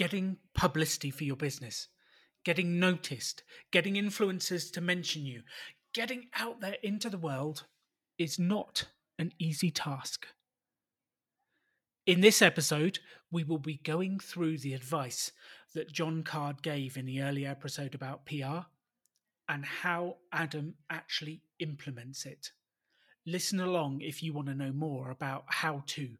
getting publicity for your business, getting noticed, getting influencers to mention you, getting out there into the world is not an easy task. In this episode, we will be going through the advice that Jon Card gave in the earlier episode about PR and how Adam actually implements it. Listen along if you want to know more about how to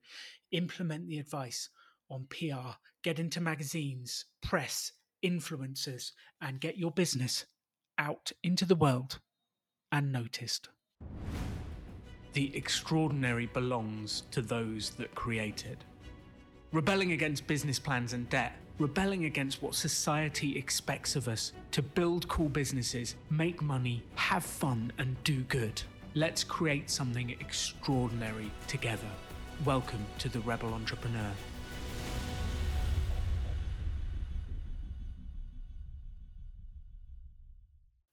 implement the advice on PR, get into magazines, press, influencers, and get your business out into the world and noticed. The extraordinary belongs to those that create it. Rebelling against business plans and debt, rebelling against what society expects of us to build cool businesses, make money, have fun, and do good. Let's create something extraordinary together. Welcome to the Rebel Entrepreneur.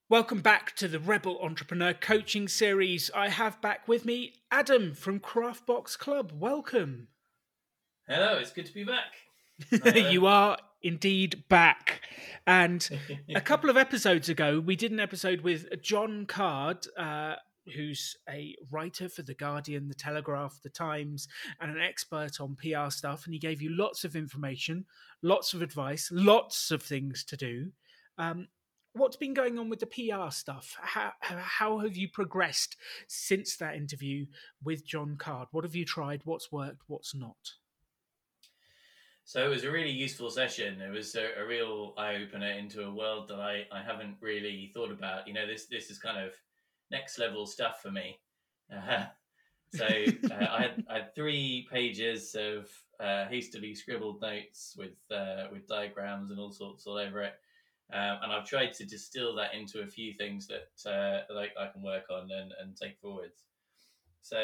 Welcome back to the Rebel Entrepreneur Coaching Series. I have back with me Adam from Craftbox Club. Welcome. Hello, it's good to be back. you are indeed back. And a couple of episodes ago, we did an episode with Jon Card, uh, who's a writer for The Guardian, The Telegraph, The Times, and an expert on PR stuff. And he gave you lots of information, lots of advice, lots of things to do. Um, what's been going on with the PR stuff? How, how have you progressed since that interview with Jon Card? What have you tried? What's worked? What's not? So it was a really useful session. It was a, a real eye opener into a world that I, I haven't really thought about. You know, this this is kind of next level stuff for me. Uh, so uh, I, had, I had three pages of uh, hastily scribbled notes with uh, with diagrams and all sorts all over it um, and I've tried to distill that into a few things that uh, that I, can work on and, and take forwards. So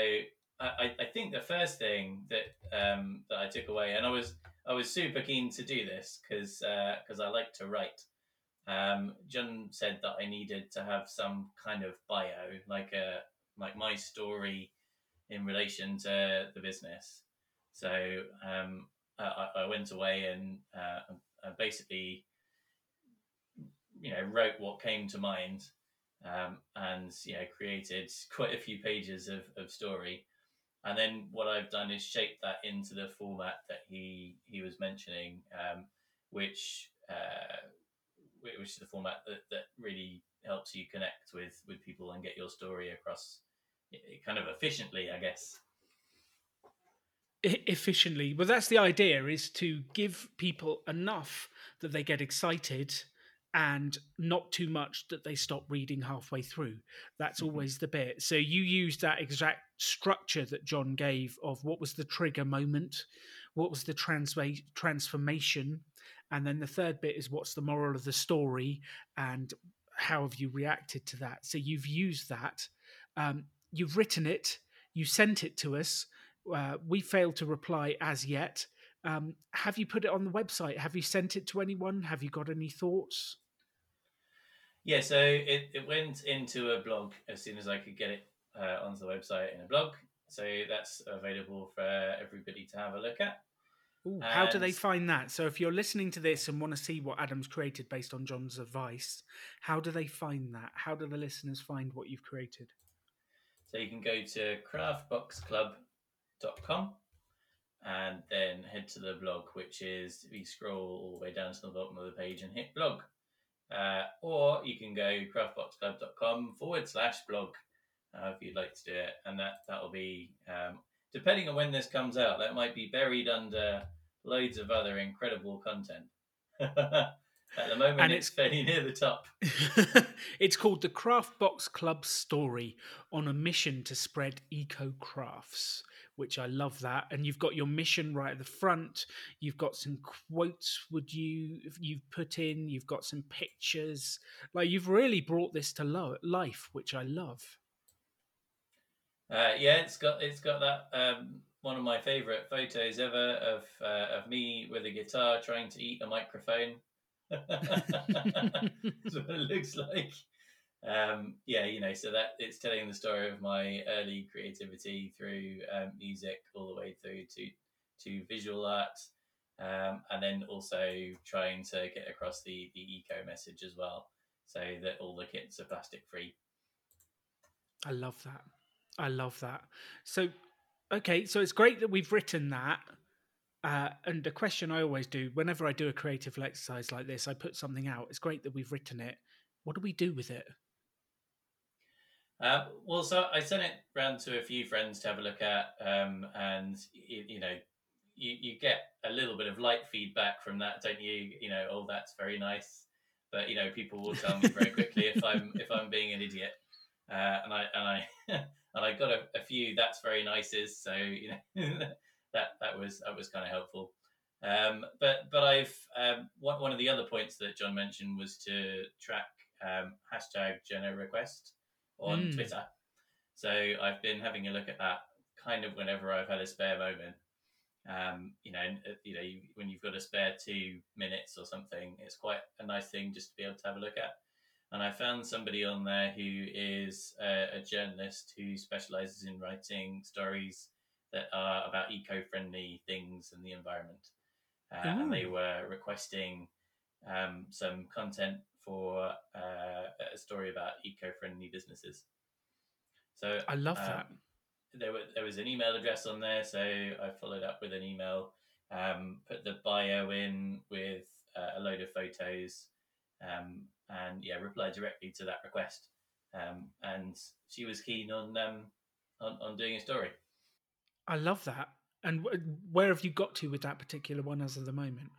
I, I think the first thing that um, that I took away, and I was I was super keen to do this because because uh, I like to write. Um, Jon said that I needed to have some kind of bio, like a like my story in relation to the business. So um, I, I, went away and uh, basically you know wrote what came to mind um, and you know created quite a few pages of, of story. And then what I've done is shape that into the format that he he was mentioning um, which uh, which is the format that, that really helps you connect with with people and get your story across kind of efficiently I guess. Efficiently. Well that's the idea is to give people enough that they get excited and not too much that they stop reading halfway through. That's mm-hmm. always the bit. So you use that exact structure that Jon gave of what was the trigger moment, what was the transma- transformation, and then the third bit is what's the moral of the story and how have you reacted to that. So you've used that, um, you've written it, you sent it to us. Uh, we failed to reply as yet. Um, have you put it on the website? Have you sent it to anyone? Have you got any thoughts? Yeah, so it, it went into a blog as soon as I could get it uh, onto the website in a blog. So that's available for everybody to have a look at. Ooh, how do they find that? So if you're listening to this and want to see what Adam's created based on Jon's advice, how do they find that? How do the listeners find what you've created? So you can go to craftboxclub.com and then head to the blog, which is you scroll all the way down to the bottom of the page and hit blog. Uh, or you can go craftboxclub.com forward slash blog uh, if you'd like to do it. And that, that'll be, um, depending on when this comes out, that might be buried under loads of other incredible content. At the moment, and it's, it's fairly near the top. it's called the Craft Box Club Story on a mission to spread eco crafts which I love that. And you've got your mission right at the front. You've got some quotes. Would you you've put in? You've got some pictures. Like you've really brought this to lo- life, which I love. Uh, yeah, it's got it's got that um, one of my favorite photos ever of uh, of me with a guitar trying to eat a microphone. That's what it looks like um, yeah, you know, so that it's telling the story of my early creativity through um, music all the way through to to visual art, um, and then also trying to get across the the eco message as well, so that all the kits are plastic free. I love that. I love that. So, okay, so it's great that we've written that. Uh, and the question I always do whenever I do a creative exercise like this, I put something out. It's great that we've written it. What do we do with it? Uh, well, so I sent it round to a few friends to have a look at, um, and you, you know, you, you get a little bit of light feedback from that, don't you? You know, oh, that's very nice, but you know, people will tell me very quickly if I'm if I'm being an idiot, uh, and I and I and I got a, a few that's very nices, so you know that that was that was kind of helpful. Um, but but I've um, one one of the other points that Jon mentioned was to track um, hashtag Journo request on Mm. Twitter. So I've been having a look at that kind of whenever I've had a spare moment. Um, you know, uh, you know, when you've got a spare two minutes or something, it's quite a nice thing just to be able to have a look at. And I found somebody on there who is a, a journalist who specializes in writing stories that are about eco-friendly things and the environment. Uh, and they were requesting um, some content for uh, a story about eco-friendly businesses. So I love that. um, there, were, there was an email address on there, so I followed up with an email, um, put the bio in with uh, a load of photos, um, and yeah, replied directly to that request. Um, and she was keen on, um, on on doing a story. I love that. And where have you got to with that particular one as of the moment?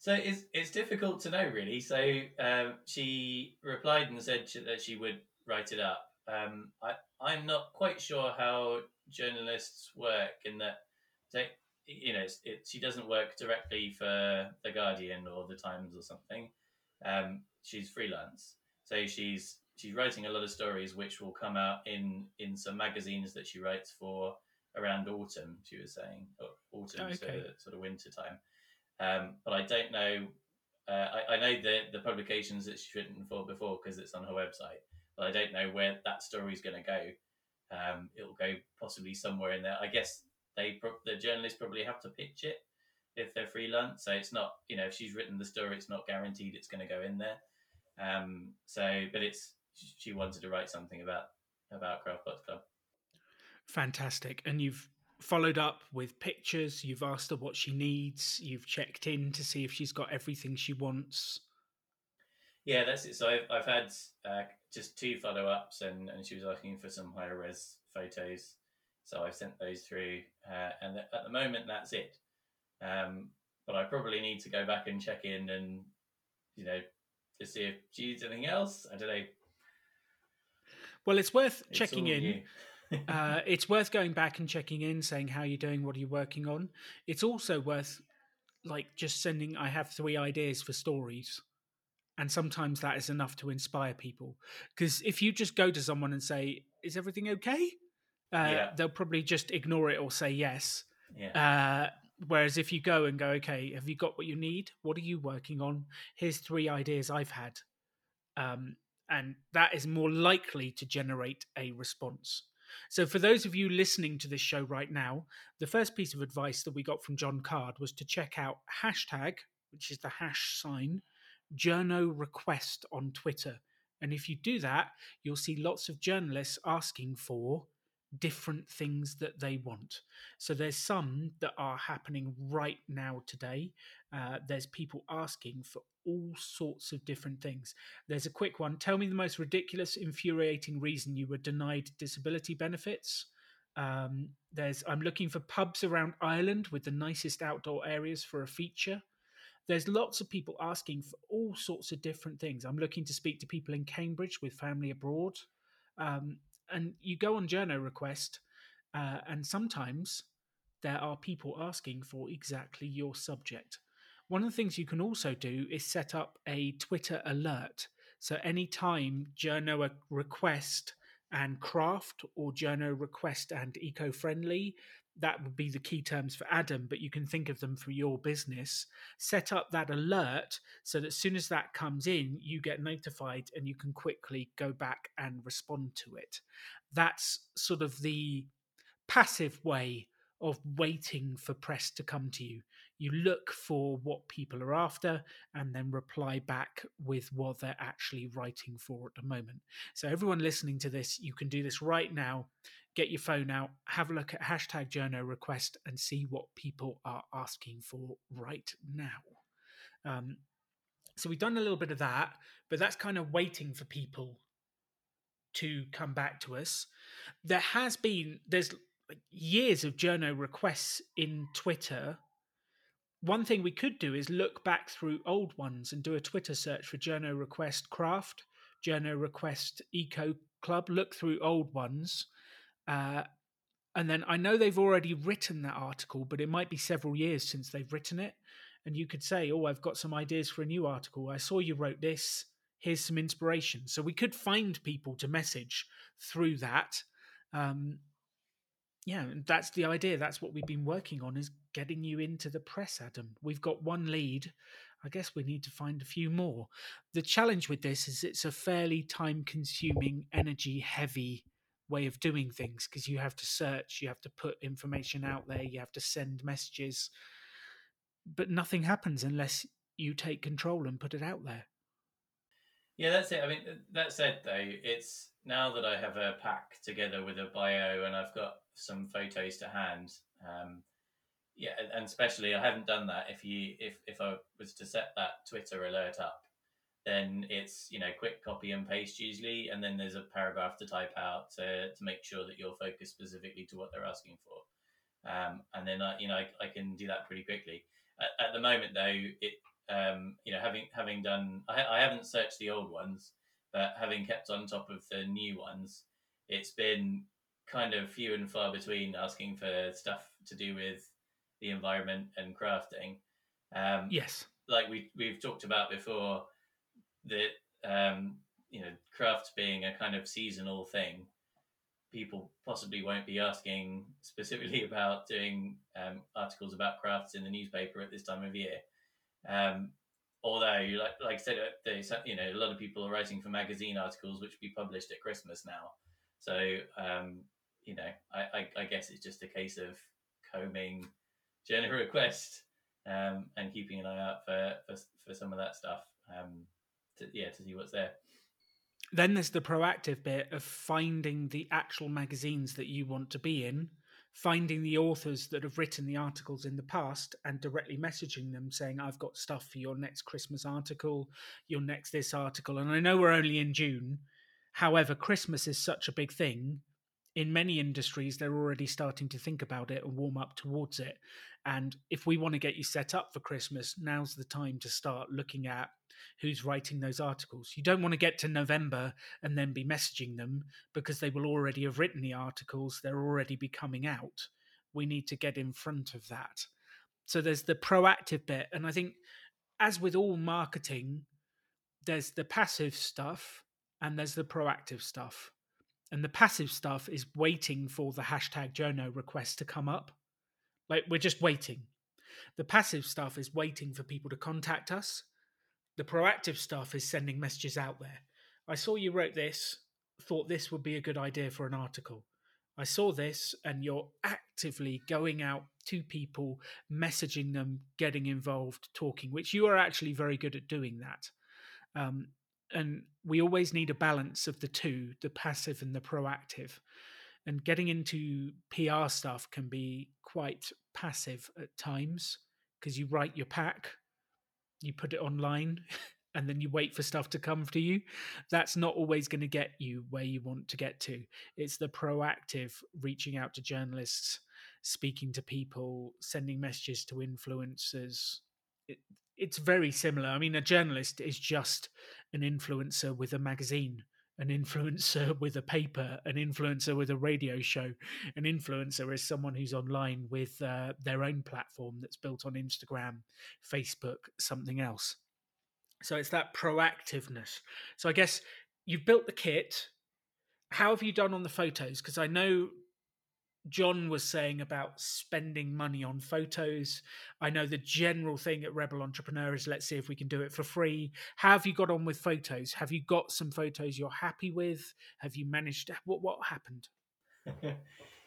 So it's it's difficult to know really. So um, she replied and said she, that she would write it up. Um, I I'm not quite sure how journalists work in that they, you know it, she doesn't work directly for the Guardian or the Times or something. Um, she's freelance, so she's she's writing a lot of stories which will come out in in some magazines that she writes for around autumn. She was saying autumn Okay. to sort of winter time. Um, but I don't know. Uh, I, I know the the publications that she's written for before because it's on her website, but I don't know where that story is going to go. Um, it'll go possibly somewhere in there. I guess they pro- the journalists probably have to pitch it if they're freelance. So it's not you know if she's written the story, it's not guaranteed it's going to go in there. Um, so, but it's she wanted to write something about about Craft Club. Fantastic. And you've followed up with pictures, you've asked her what she needs, you've checked in to see if she's got everything she wants. Yeah, that's it. So I've, I've had uh, just two follow ups, and, and she was asking for some higher res photos. So I've sent those through, uh, and th- at the moment, that's it. Um, but I probably need to go back and check in and, you know, to see if she needs anything else. I don't know. Well, it's worth It's checking in. new. Uh, it's worth going back and checking in, saying how you're doing, what are you working on. It's also worth like just sending. I have three ideas for stories, and sometimes that is enough to inspire people. Because if you just go to someone and say, "Is everything okay?" Uh, Yeah. they'll probably just ignore it or say yes. yeah. Uh, whereas if you go and go, okay, have you got what you need? What are you working on? Here's three ideas I've had. Um, and that is more likely to generate a response. So, for those of you listening to this show right now, the first piece of advice that we got from Jon Card was to check out hashtag, which is the hash sign, journo request on Twitter. And if you do that, you'll see lots of journalists asking for different things that they want. So there's some that are happening right now today. Uh, there's people asking for all sorts of different things. There's a quick one. Tell me the most ridiculous, infuriating reason you were denied disability benefits. Um, there's I'm looking for pubs around Ireland with the nicest outdoor areas for a feature. There's lots of people asking for all sorts of different things. I'm looking to speak to people in Cambridge with family abroad. Um, and you go on Journo request, uh, and sometimes there are people asking for exactly your subject. One of the things you can also do is set up a Twitter alert. So anytime Journo request and craft or Journo request and eco-friendly, that would be the key terms for Adam, but you can think of them for your business. Set up that alert so that as soon as that comes in, you get notified and you can quickly go back and respond to it. That's sort of the passive way of waiting for press to come to you. You look for what people are after and then reply back with what they're actually writing for at the moment. So, everyone listening to this, you can do this right now. Get your phone out, have a look at hashtag journo request and see what people are asking for right now. Um, so, we've done a little bit of that, but that's kind of waiting for people to come back to us. There has been, there's years of journo requests in Twitter one thing we could do is look back through old ones and do a Twitter search for Journo Request Craft, Journo Request Eco Club. Look through old ones. Uh, and then I know they've already written that article, but it might be several years since they've written it. And you could say, Oh, I've got some ideas for a new article. I saw you wrote this. Here's some inspiration. So we could find people to message through that. Um, yeah, that's the idea. That's what we've been working on is getting you into the press, Adam. We've got one lead. I guess we need to find a few more. The challenge with this is it's a fairly time consuming, energy heavy way of doing things because you have to search, you have to put information out there, you have to send messages. But nothing happens unless you take control and put it out there. Yeah, that's it. I mean, that said, though, it's now that I have a pack together with a bio and I've got some photos to hand. Um, yeah, and especially I haven't done that. If you if if I was to set that Twitter alert up, then it's you know quick copy and paste usually, and then there's a paragraph to type out to to make sure that you're focused specifically to what they're asking for. Um, and then I, you know I, I, can do that pretty quickly. At, at the moment though, it um, you know having having done I, I haven't searched the old ones, but having kept on top of the new ones, it's been kind of few and far between asking for stuff to do with the environment and crafting. Um, yes, like we we've talked about before, that um, you know craft being a kind of seasonal thing. People possibly won't be asking specifically about doing um, articles about crafts in the newspaper at this time of year. Um, although, like like I said, uh, they, you know a lot of people are writing for magazine articles which will be published at Christmas now. So um, you know, I, I, I, guess it's just a case of combing journo request um, and keeping an eye out for, for, for some of that stuff. Um, to, yeah, to see what's there. Then there's the proactive bit of finding the actual magazines that you want to be in, finding the authors that have written the articles in the past and directly messaging them saying, I've got stuff for your next Christmas article, your next this article. And I know we're only in June. However, Christmas is such a big thing in many industries, they're already starting to think about it and warm up towards it. And if we want to get you set up for Christmas, now's the time to start looking at who's writing those articles. You don't want to get to November and then be messaging them because they will already have written the articles, they're already be coming out. We need to get in front of that. So there's the proactive bit. And I think, as with all marketing, there's the passive stuff and there's the proactive stuff. And the passive stuff is waiting for the hashtag Journo request to come up. Like we're just waiting. The passive stuff is waiting for people to contact us. The proactive stuff is sending messages out there. I saw you wrote this thought this would be a good idea for an article. I saw this and you're actively going out to people messaging them getting involved talking which you are actually very good at doing that. Um, and we always need a balance of the two the passive and the proactive. And getting into pr stuff can be quite passive at times because you write your pack you put it online and then you wait for stuff to come to you. That's not always going to get you where you want to get to. It's the proactive reaching out to journalists speaking to people sending messages to influencers it's very similar i mean a journalist is just an influencer with a magazine, an influencer with a paper, an influencer with a radio show. An influencer is someone who's online with uh, their own platform that's built on Instagram, Facebook, something else. So it's that proactiveness. So I guess you've built the kit. How have you done on the photos? Because I know Jon was saying about spending money on photos. I know the general thing at Rebel Entrepreneur is let's see if we can do it for free. How have you got on with photos? Have you got some photos you're happy with? Have you managed to, what what happened?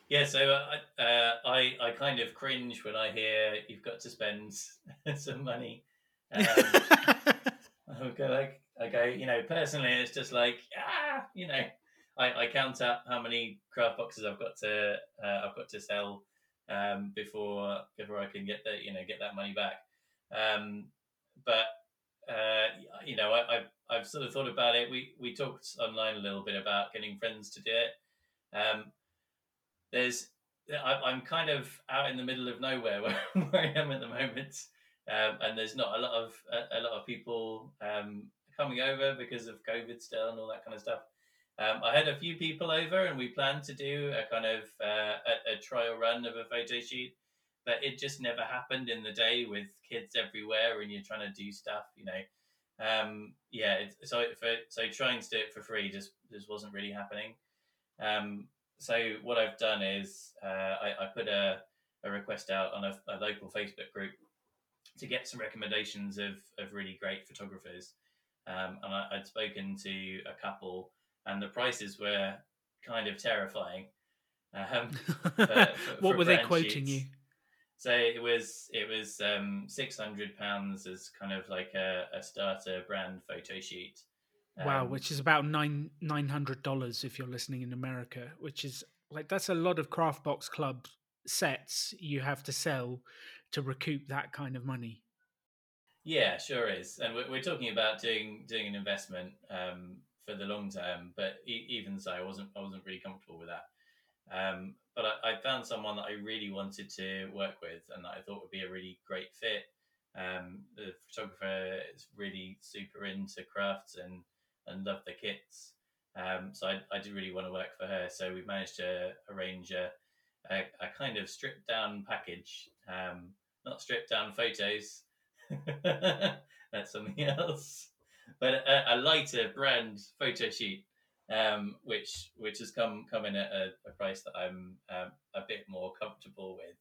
yeah, so uh, uh, I I kind of cringe when I hear you've got to spend some money. Um, I go like I go, you know, personally, it's just like ah, you know, I, I count up how many craft boxes I've got to uh, I've got to sell um, before before I can get that you know get that money back. Um, but uh, you know, I, I've I've sort of thought about it. We we talked online a little bit about getting friends to do it. Um, there's I, am kind of out in the middle of nowhere where, where I am at the moment, um, and there's not a lot of a, a lot of people um, coming over because of COVID still and all that kind of stuff. Um, I had a few people over, and we planned to do a kind of uh, a, a, trial run of a photo shoot, but it just never happened in the day with kids everywhere, and you're trying to do stuff, you know. Um, yeah, it, so for, so trying to do it for free just just wasn't really happening. Um, so what I've done is uh, I, I, put a, a request out on a, a, local Facebook group to get some recommendations of, of really great photographers. Um, and I, would spoken to a couple and the prices were kind of terrifying. Um, for, for, what for were they quoting shoots. you? So it was it was um, six hundred pounds as kind of like a, a starter brand photo shoot. Um, wow, which is about nine nine hundred dollars if you're listening in America, which is like that's a lot of craft box club sets you have to sell to recoup that kind of money. Yeah, sure is, and we're, we're talking about doing doing an investment um, for the long term. But e- even so, I wasn't I wasn't really comfortable with that. Um, but I, I, found someone that I really wanted to work with, and that I thought would be a really great fit. Um, the photographer is really super into crafts and and love the kits. Um, so I, I did really want to work for her. So we managed to arrange a, a, a kind of stripped down package, um, not stripped down photos. That's something else but a, a, lighter brand photo shoot, um, which which has come come in at a, a price that I'm um, a bit more comfortable with.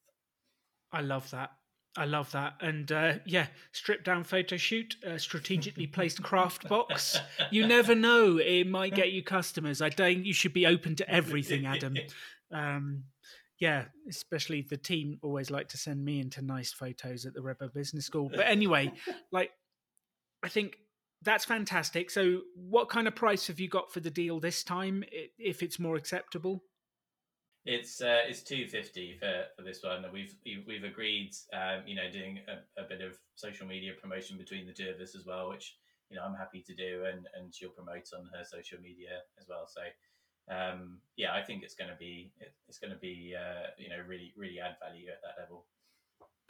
I love that. I love that. And uh, yeah, stripped down photo shoot, uh, strategically placed craft box. You never know, it might get you customers. I don't. you should be open to everything, Adam. Um, yeah, especially the team always like to send me into nice photos at the Rebel Business School. But anyway, like, I think that's fantastic. So, what kind of price have you got for the deal this time, if it's more acceptable? It's uh, it's two fifty for, for this one. We've we've agreed, um, you know, doing a, a, bit of social media promotion between the two of us as well, which you know I'm happy to do, and and she'll promote on her social media as well. So, um, yeah, I think it's going to be it's going to be uh, you know really really add value at that level.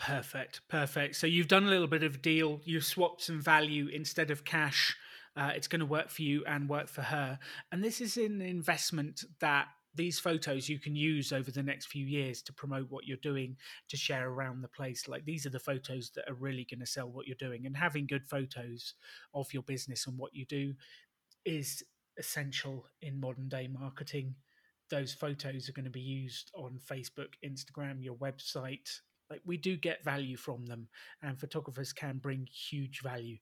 Perfect, perfect. So you've done a little bit of deal. You've swapped some value instead of cash. Uh, it's going to work for you and work for her. And this is an investment that these photos you can use over the next few years to promote what you're doing to share around the place like these are the photos that are really going to sell what you're doing and having good photos of your business and what you do is essential in modern day marketing those photos are going to be used on facebook instagram your website like we do get value from them and photographers can bring huge value.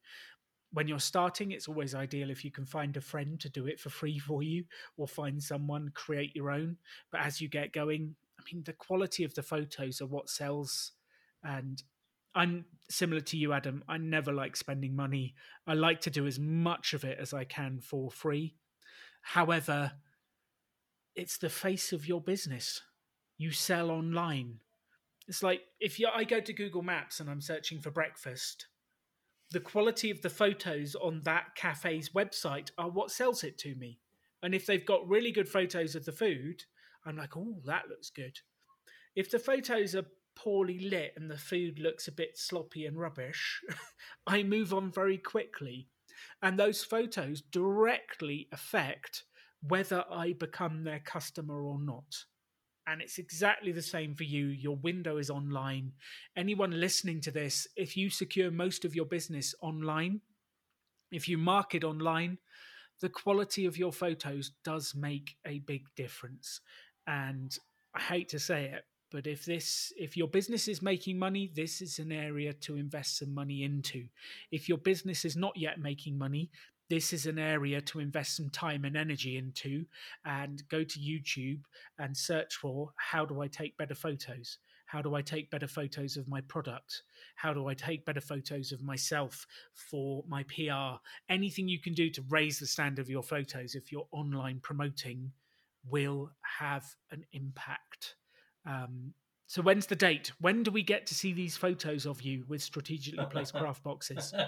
When you're starting it's always ideal if you can find a friend to do it for free for you or find someone create your own. But as you get going i mean the quality of the photos are what sells and i'm similar to you adam. I never like spending money. I like to do as much of it as i can for free. However it's the face of your business. You sell online it's like if you, I go to Google Maps and I'm searching for breakfast, the quality of the photos on that cafe's website are what sells it to me. And if they've got really good photos of the food, I'm like, oh, that looks good. If the photos are poorly lit and the food looks a bit sloppy and rubbish, I move on very quickly. And those photos directly affect whether I become their customer or not. And it's exactly the same for you. Your window is online. Anyone listening to this, if you secure most of your business online, if you market online, the quality of your photos does make a big difference. And I hate to say it, but if this if your business is making money this is an area to invest some money into if your business is not yet making money this is an area to invest some time and energy into and go to YouTube and search for how do I take better photos? How do I take better photos of my product? How do I take better photos of myself for my PR? Anything you can do to raise the standard of your photos if you're online promoting will have an impact. Um, so when's the date? When do we get to see these photos of you with strategically placed craft boxes?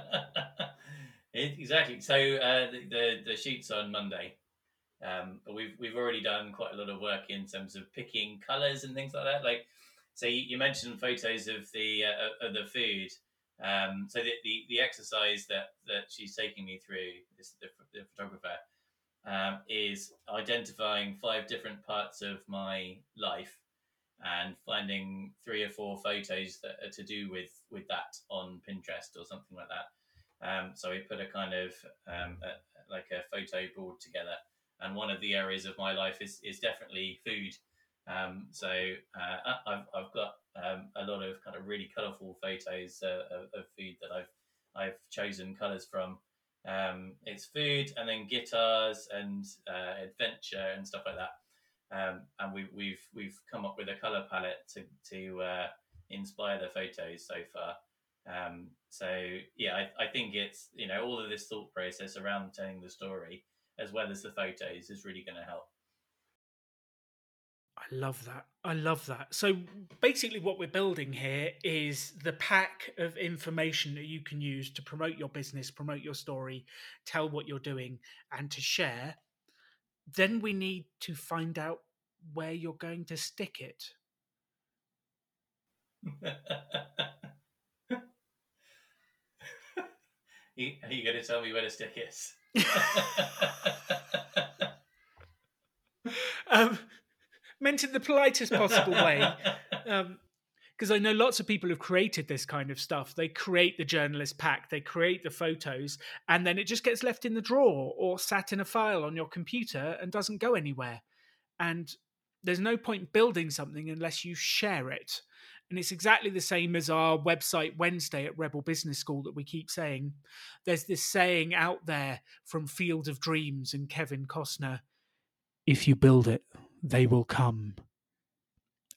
exactly. So uh, the, the, the shoot's on Monday, um, but we've we've already done quite a lot of work in terms of picking colours and things like that. Like, so you, you mentioned photos of the uh, of the food. Um, so the, the, the exercise that that she's taking me through, this the, the photographer, um, is identifying five different parts of my life and finding three or four photos that are to do with with that on Pinterest or something like that. Um, so we put a kind of um, a, like a photo board together, and one of the areas of my life is is definitely food. Um, so uh, I've I've got um, a lot of kind of really colourful photos uh, of, of, food that I've I've chosen colours from. Um, it's food and then guitars and uh, adventure and stuff like that. Um, and we, we've we've come up with a color palette to to uh, inspire the photos so far. Um, so yeah, I, I think it's you know all of this thought process around telling the story as well as the photos is really going to help. I love that. I love that. So basically, what we're building here is the pack of information that you can use to promote your business, promote your story, tell what you're doing, and to share then we need to find out where you're going to stick it. are you going to tell me where to stick it? um, meant in the politest possible way. Um, because I know lots of people have created this kind of stuff. They create the journalist pack, they create the photos, and then it just gets left in the drawer or sat in a file on your computer and doesn't go anywhere. And there's no point building something unless you share it. And it's exactly the same as our website Wednesday at Rebel Business School that we keep saying. There's this saying out there from Field of Dreams and Kevin Costner if you build it, they will come.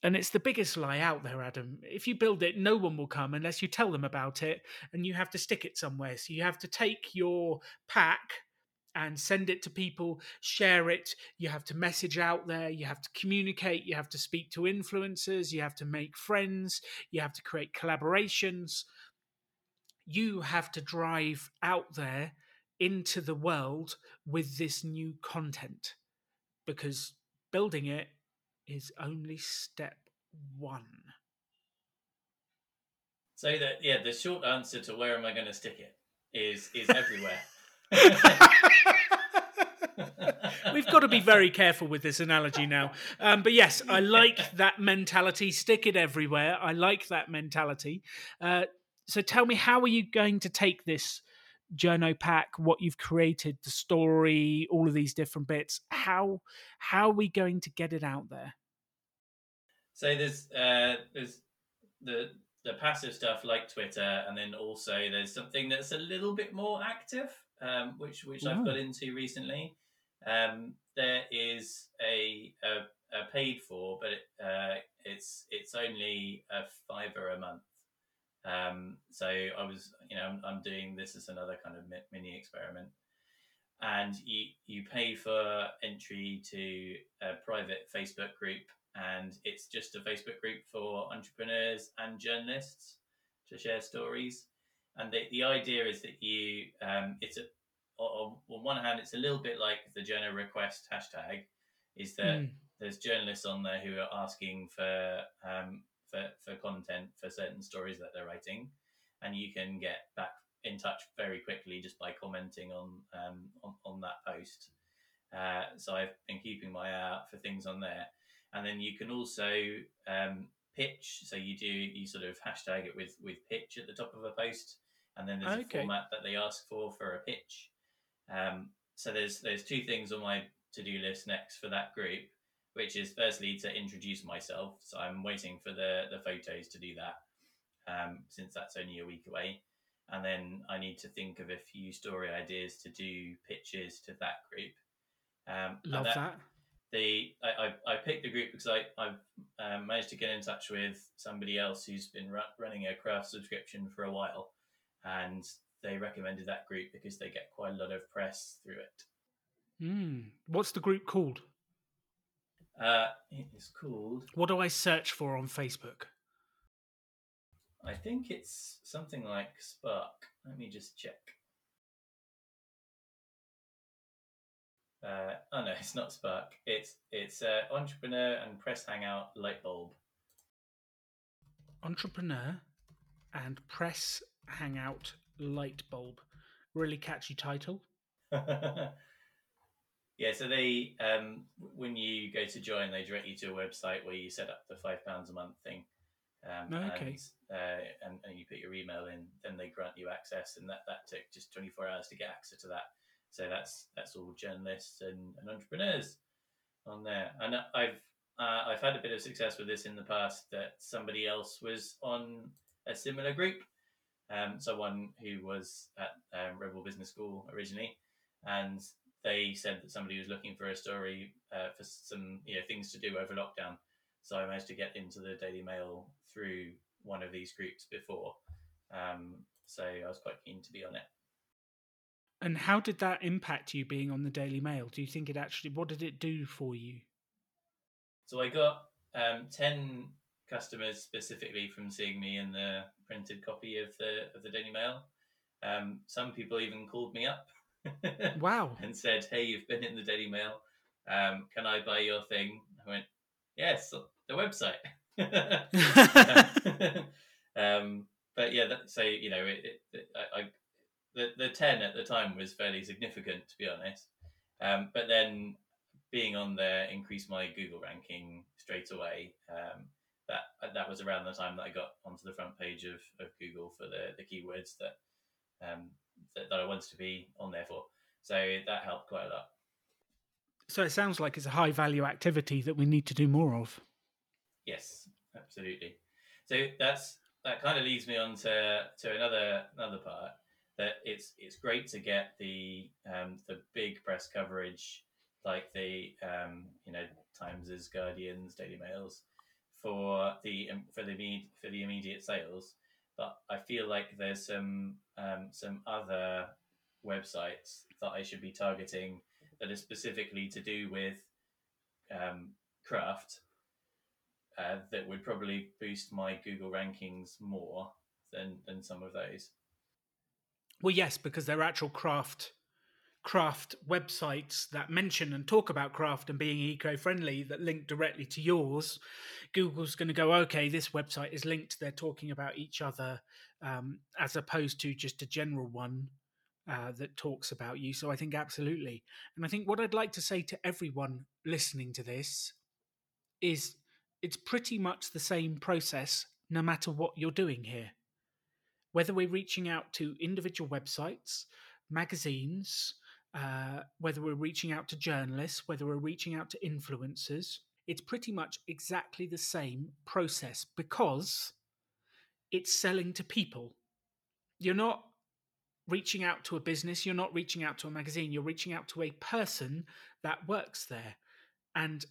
And it's the biggest lie out there, Adam. If you build it, no one will come unless you tell them about it and you have to stick it somewhere. So you have to take your pack and send it to people, share it. You have to message out there, you have to communicate, you have to speak to influencers, you have to make friends, you have to create collaborations. You have to drive out there into the world with this new content because building it is only step one. So that yeah, the short answer to where am I going to stick it is is everywhere. We've got to be very careful with this analogy now. Um, but yes, I like that mentality. Stick it everywhere. I like that mentality. Uh, so tell me, how are you going to take this journo pack, what you've created, the story, all of these different bits? How how are we going to get it out there? So there's uh, there's the the passive stuff like Twitter, and then also there's something that's a little bit more active, um, which which I've got into recently. Um, there is a, a, a paid for, but it, uh, it's it's only a fiver a month. Um, so I was, you know, I'm, I'm, doing this as another kind of mini experiment, and you you pay for entry to a private Facebook group and it's just a Facebook group for entrepreneurs and journalists to share stories. And the, the idea is that you, um, it's a, on, on one hand, it's a little bit like the journo request hashtag, is that mm. there's journalists on there who are asking for, um, for for content for certain stories that they're writing, and you can get back in touch very quickly just by commenting on um, on, on that post. Uh, so I've been keeping my eye out for things on there and then you can also um, pitch. So you do you sort of hashtag it with with pitch at the top of a post, and then there's okay. a format that they ask for for a pitch. Um, so there's there's two things on my to do list next for that group, which is firstly to introduce myself. So I'm waiting for the the photos to do that, um, since that's only a week away. and then I need to think of a few story ideas to do pitches to that group. Um, Love that, that. The I, I, I, picked the group because I I've um, managed to get in touch with somebody else who's been ru- running a craft subscription for a while, and they recommended that group because they get quite a lot of press through it. Mm. What's the group called? Uh, it is called. What do I search for on Facebook? I think it's something like Spark. Let me just check. Uh, oh no, it's not Spark. It's it's uh, Entrepreneur and Press Hangout Lightbulb. Entrepreneur and Press Hangout Lightbulb. Really catchy title. yeah, so they um, when you go to join, they direct you to a website where you set up the five pounds a month thing. Um, okay. And, uh, and, and you put your email in, then they grant you access, and that, that took just 24 hours to get access to that. So that's that's all journalists and, and entrepreneurs on there. And I've uh, I've had a bit of success with this in the past. That somebody else was on a similar group, um, someone who was at um, Rebel Business School originally, and they said that somebody was looking for a story uh, for some you know things to do over lockdown. So I managed to get into the Daily Mail through one of these groups before. Um, so I was quite keen to be on it. And how did that impact you being on the Daily Mail? Do you think it actually, what did it do for you? So I got um, 10 customers specifically from seeing me in the printed copy of the, of the Daily Mail. Um, some people even called me up. wow. And said, hey, you've been in the Daily Mail. Um, can I buy your thing? I went, yes, the website. um, but yeah, that, so you know, it, it, I, I, the the ten at the time was fairly significant, to be honest. Um, but then being on there increased my Google ranking straight away. Um, that that was around the time that I got onto the front page of, of Google for the, the keywords that, um, that that I wanted to be on there for. So that helped quite a lot. So it sounds like it's a high value activity that we need to do more of. Yes, absolutely. So that's that kind of leads me on to, to another another part that it's it's great to get the um, the big press coverage like the um, you know Times's, Guardians, Daily Mails for the for the for the immediate sales. But I feel like there's some um, some other websites that I should be targeting that are specifically to do with um, craft uh, that would probably boost my Google rankings more than than some of those. Well, yes, because they're actual craft craft websites that mention and talk about craft and being eco-friendly that link directly to yours google's going to go okay this website is linked. They're talking about each other um, as opposed to just a general one uh, that talks about you. So i think absolutely. And i think what i'd like to say to everyone listening to this is it's pretty much the same process no matter what you're doing here. Whether we're reaching out to individual websites, magazines, uh, whether we're reaching out to journalists, whether we're reaching out to influencers, it's pretty much exactly the same process because it's selling to people. You're not reaching out to a business, you're not reaching out to a magazine, you're reaching out to a person that works there. And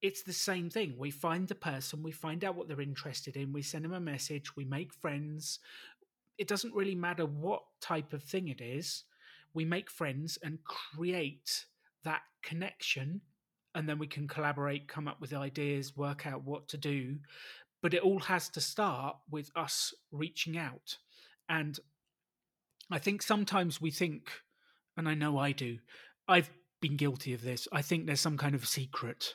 it's the same thing. We find the person, we find out what they're interested in, we send them a message, we make friends. It doesn't really matter what type of thing it is. We make friends and create that connection, and then we can collaborate, come up with ideas, work out what to do. But it all has to start with us reaching out. And I think sometimes we think, and I know I do, I've been guilty of this. I think there's some kind of secret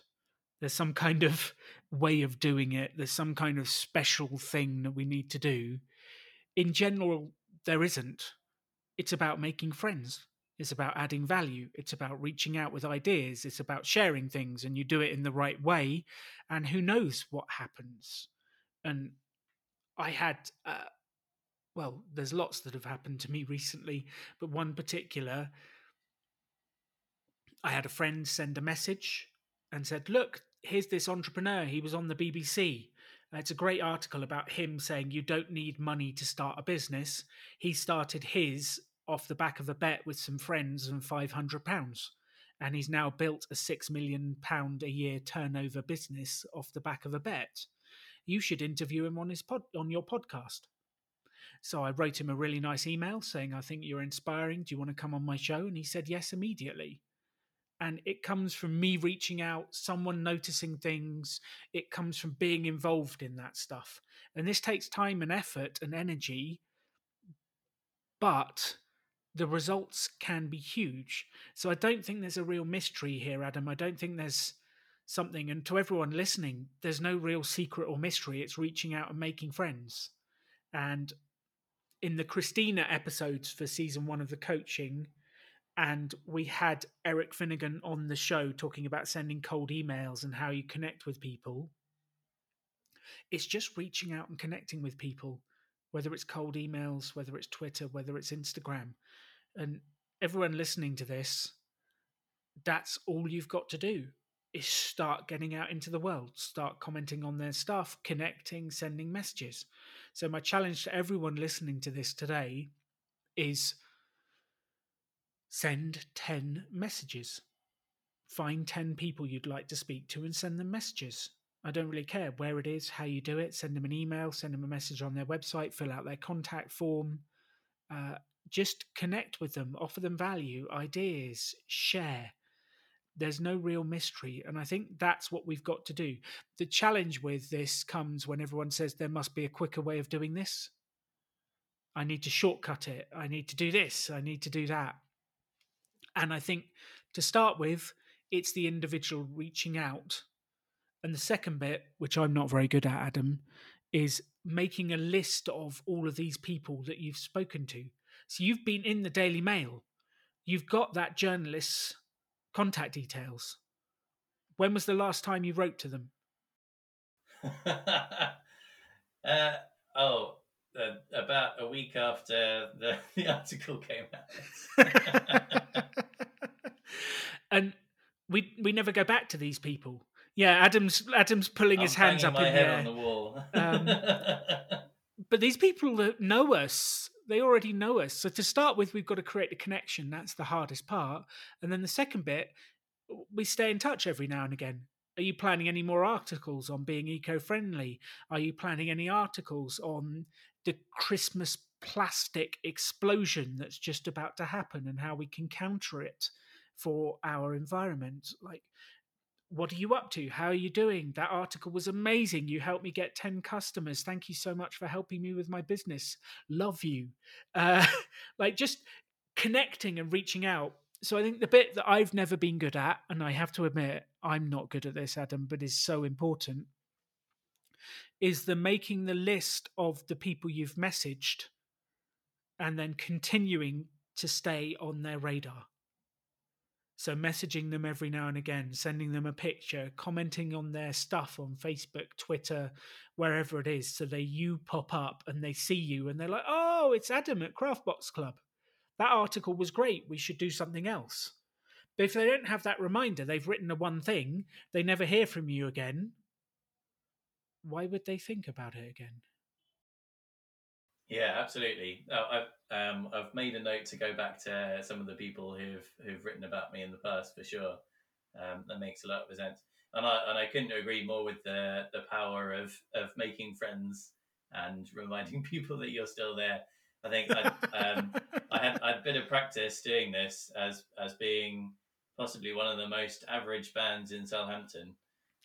there's some kind of way of doing it. There's some kind of special thing that we need to do. In general, there isn't. It's about making friends. It's about adding value. It's about reaching out with ideas. It's about sharing things, and you do it in the right way. And who knows what happens? And I had, uh, well, there's lots that have happened to me recently, but one particular, I had a friend send a message and said, Look, here's this entrepreneur. He was on the BBC Uh, it's a great article about him saying you don't need money to start a business. He started his off the back of a bet with some friends and five hundred pounds, and he's now built a six million pound a year turnover business off the back of a bet. You should interview him on his pod on your podcast. So I wrote him a really nice email saying, I think you're inspiring. Do you want to come on my show? And he said yes immediately. And it comes from me reaching out, someone noticing things. It comes from being involved in that stuff. And this takes time and effort and energy, but the results can be huge. So I don't think there's a real mystery here, Adam. I don't think there's something. And to everyone listening, there's no real secret or mystery. It's reaching out and making friends. And in the Christina episodes for season one of the coaching, and we had Eric Finnegan on the show talking about sending cold emails and how you connect with people. It's just reaching out and connecting with people, whether it's cold emails, whether it's Twitter, whether it's Instagram. And everyone listening to this, that's all you've got to do is start getting out into the world, start commenting on their stuff, connecting, sending messages. So, my challenge to everyone listening to this today is send 10 messages. Find 10 people you'd like to speak to and send them messages. I don't really care where it is, how you do it. Send them an email, send them a message on their website, fill out their contact form. Uh, just connect with them, offer them value, ideas, share there's no real mystery. And I think that's what we've got to do. The challenge with this comes when everyone says there must be a quicker way of doing this. I need to shortcut it. I need to do this. I need to do that. And I think to start with, it's the individual reaching out. And the second bit, which I'm not very good at, Adam, is making a list of all of these people that you've spoken to. So you've been in the Daily Mail, you've got that journalist's contact details. When was the last time you wrote to them? uh, oh, uh, about a week after the, the article came out. and we we never go back to these people. Yeah, Adam's Adam's pulling I'm his hands up in the air. on the wall. um, but these people that know us, they already know us. So to start with, we've got to create a connection. That's the hardest part. And then the second bit, we stay in touch every now and again. Are you planning any more articles on being eco friendly? Are you planning any articles on the Christmas plastic explosion that's just about to happen and how we can counter it for our environment? Like, what are you up to? How are you doing? That article was amazing. You helped me get 10 customers. Thank you so much for helping me with my business. Love you. Uh, like just connecting and reaching out. So I think the bit that I've never been good at, and I have to admit I'm not good at this, Adam, but is so important, is the making the list of the people you've messaged and then continuing to stay on their radar. So, messaging them every now and again, sending them a picture, commenting on their stuff on Facebook, Twitter, wherever it is, so they you pop up and they see you and they're like, oh, it's Adam at Craftbox Club. That article was great. We should do something else. But if they don't have that reminder, they've written the one thing, they never hear from you again. Why would they think about it again? Yeah, absolutely. Oh, I've um, I've made a note to go back to some of the people who've who've written about me in the past for sure. Um, that makes a lot of sense, and I and I couldn't agree more with the the power of of making friends and reminding people that you're still there. I think I, um, I had I had a bit of practice doing this as as being possibly one of the most average bands in Southampton,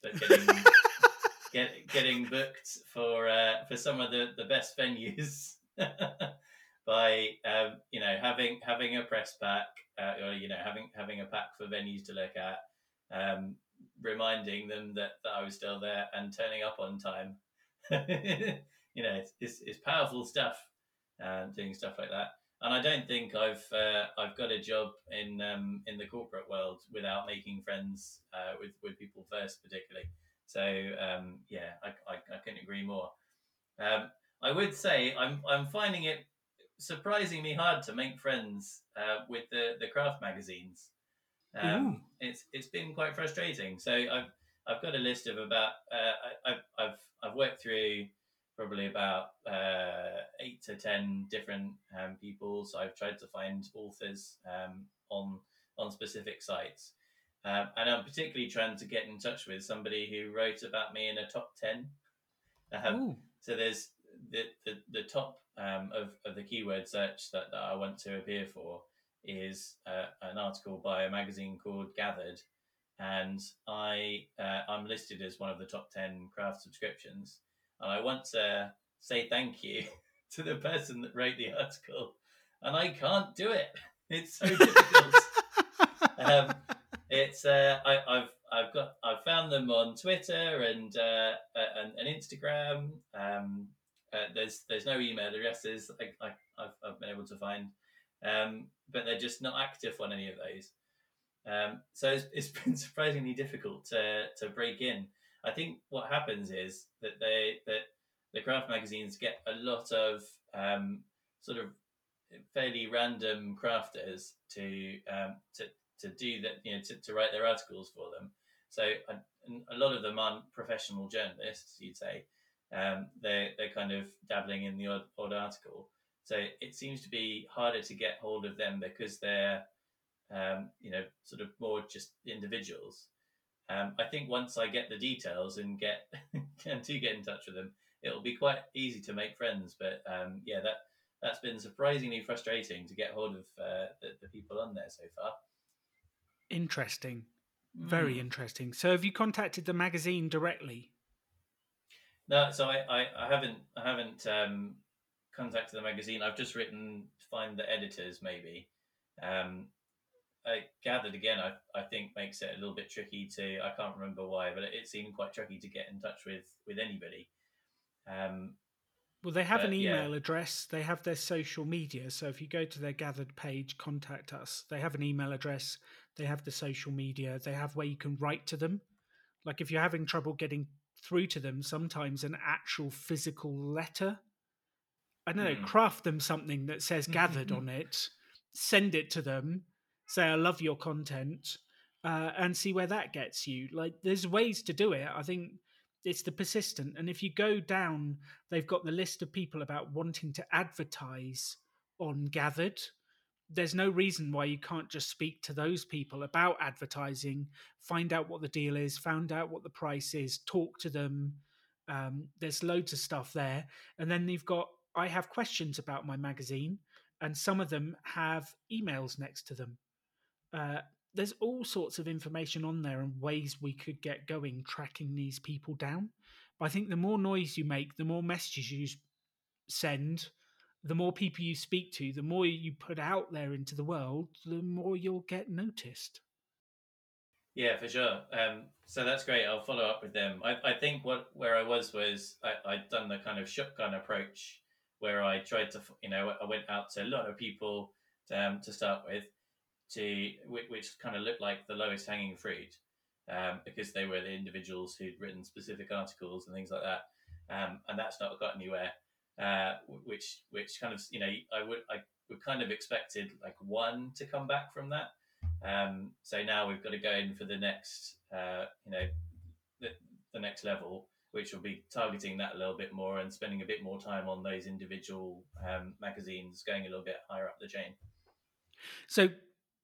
but getting get, getting booked for uh, for some of the, the best venues by um, you know having having a press pack uh, or you know having having a pack for venues to look at, um, reminding them that, that I was still there and turning up on time. you know, it's, it's, it's powerful stuff. Uh, doing stuff like that, and I don't think I've uh, I've got a job in um, in the corporate world without making friends uh, with with people first, particularly. So um, yeah, I, I, I, couldn't agree more. Um, I would say I'm I'm finding it surprisingly hard to make friends uh, with the the craft magazines. Um, it's it's been quite frustrating. So I've I've got a list of about uh, I, I've I've I've worked through probably about uh, eight to ten different um, people. So I've tried to find authors um, on on specific sites, um, and I'm particularly trying to get in touch with somebody who wrote about me in a top ten. Um, so there's the the, the top um, of of the keyword search that, that I want to appear for is uh, an article by a magazine called Gathered, and I uh, I'm listed as one of the top ten craft subscriptions, and I want to say thank you to the person that wrote the article, and I can't do it. It's so difficult. um, it's uh, I, have I've got I've found them on Twitter and uh, and, and Instagram. Um, uh, there's there's no email addresses I, I, have I've been able to find, um, but they're just not active on any of those. Um, so it's, it's been surprisingly difficult to to break in. I think what happens is that they that the craft magazines get a lot of um, sort of fairly random crafters to um, to to do that, you know, to, to write their articles for them. So a, a lot of them aren't professional journalists, you'd say. Um, they're they're kind of dabbling in the odd, odd article. So it seems to be harder to get hold of them because they're um, you know sort of more just individuals. Um, I think once I get the details and get and to get in touch with them, it'll be quite easy to make friends. But um, yeah, that that's been surprisingly frustrating to get hold of uh, the, the, people on there so far. Interesting, very mm. interesting. So, have you contacted the magazine directly? No, so I, I, I haven't I haven't um, contacted the magazine. I've just written find the editors maybe. Um, I gathered again, I, I think makes it a little bit tricky to. I can't remember why, but it, seemed quite tricky to get in touch with with anybody. Um, well, they have but, an email yeah. address. They have their social media. So if you go to their gathered page, contact us. They have an email address. They have the social media. They have where you can write to them. Like if you're having trouble getting through to them, sometimes an actual physical letter. I don't know, mm. craft them something that says gathered on it, send it to them, say, I love your content, uh, and see where that gets you. Like, there's ways to do it. I think it's the persistent. And if you go down, they've got the list of people about wanting to advertise on Gathered. There's no reason why you can't just speak to those people about advertising, find out what the deal is, find out what the price is, talk to them. Um, there's loads of stuff there. And then you've got, I have questions about my magazine, and some of them have emails next to them. Uh, there's all sorts of information on there and ways we could get going tracking these people down. But I think the more noise you make, the more messages you send, the more people you speak to, the more you put out there into the world, the more you'll get noticed. Yeah, for sure. Um, so that's great. I'll follow up with them. I, I think what where I was was I, I'd done the kind of shotgun approach where I tried to, you know, I went out to a lot of people to, um, to start with to which, which kind of looked like the lowest hanging fruit um, because they were the individuals who'd written specific articles and things like that, um, and that's not got anywhere. Uh, which which kind of you know I would I would kind of expected like one to come back from that. Um, so now we've got to go in for the next uh, you know the, the next level, which will be targeting that a little bit more and spending a bit more time on those individual um, magazines, going a little bit higher up the chain. So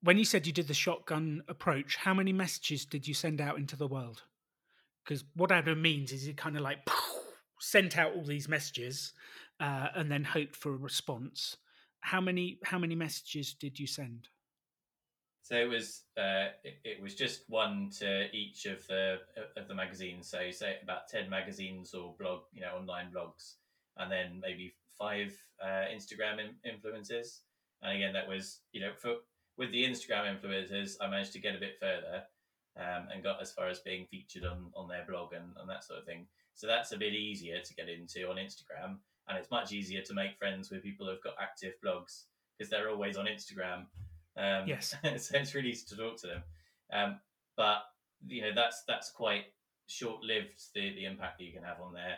when you said you did the shotgun approach, how many messages did you send out into the world? Because what that means is it kind of like sent out all these messages uh, and then hoped for a response. How many how many messages did you send? So it was uh, it, it, was just one to each of the of the magazines. So say about ten magazines or blog, you know, online blogs, and then maybe five uh, Instagram influencers. And again, that was you know for with the Instagram influencers, I managed to get a bit further um, and got as far as being featured on, on their blog and, and that sort of thing. So that's a bit easier to get into on Instagram. And it's much easier to make friends with people who've got active blogs because they're always on Instagram. Um, yes. so it's really easy to talk to them. Um, but, you know, that's that's quite short lived, the, the impact that you can have on there.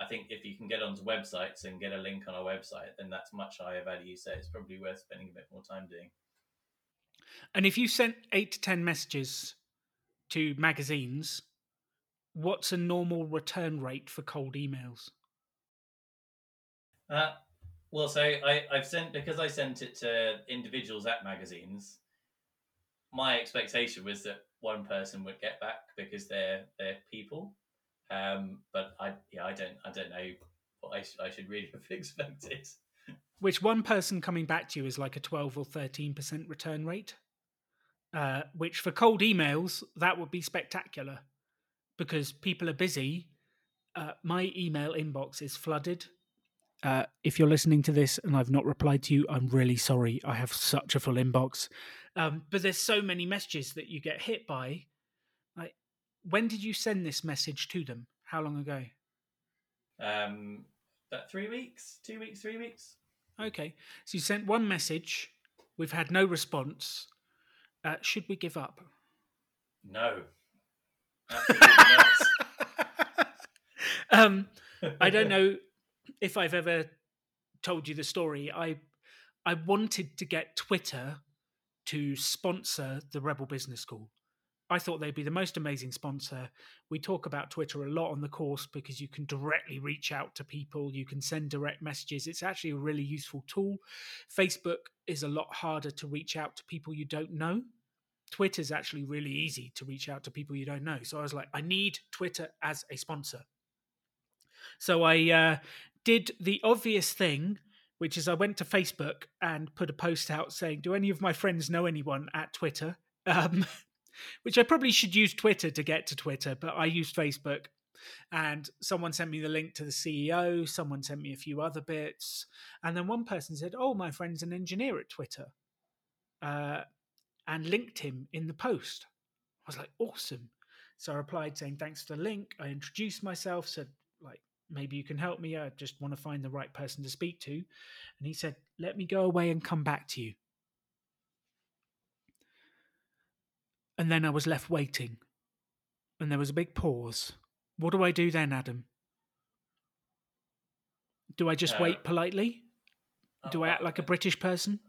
I think if you can get onto websites and get a link on a website, then that's much higher value. So it's probably worth spending a bit more time doing. And if you sent eight to 10 messages to magazines, what's a normal return rate for cold emails? Uh, well, so I, I've sent because I sent it to individuals at magazines. My expectation was that one person would get back because they're they're people. Um, but I yeah I don't I don't know what I, sh- I should really have expected. Which one person coming back to you is like a twelve or thirteen percent return rate. Uh, which for cold emails that would be spectacular because people are busy. Uh, my email inbox is flooded. Uh, if you're listening to this and I've not replied to you, I'm really sorry. I have such a full inbox. Um, but there's so many messages that you get hit by. Like, when did you send this message to them? How long ago? Um, about three weeks, two weeks, three weeks. Okay, so you sent one message. We've had no response. Uh, should we give up? No. um, I don't know if I've ever told you the story. I I wanted to get Twitter to sponsor the Rebel Business School. I thought they'd be the most amazing sponsor. We talk about Twitter a lot on the course because you can directly reach out to people, you can send direct messages. It's actually a really useful tool. Facebook is a lot harder to reach out to people you don't know. Twitter is actually really easy to reach out to people you don't know. So I was like, I need Twitter as a sponsor. So I uh, did the obvious thing, which is I went to Facebook and put a post out saying, Do any of my friends know anyone at Twitter? Um, which I probably should use Twitter to get to Twitter, but I used Facebook. And someone sent me the link to the CEO, someone sent me a few other bits. And then one person said, Oh, my friend's an engineer at Twitter, uh, and linked him in the post. I was like, Awesome. So I replied saying, Thanks for the link. I introduced myself, said, like, maybe you can help me. I just want to find the right person to speak to. And he said, Let me go away and come back to you. And then I was left waiting. And there was a big pause. What do I do then, Adam? Do I just Uh, wait politely? Do I Uh, act like a British person?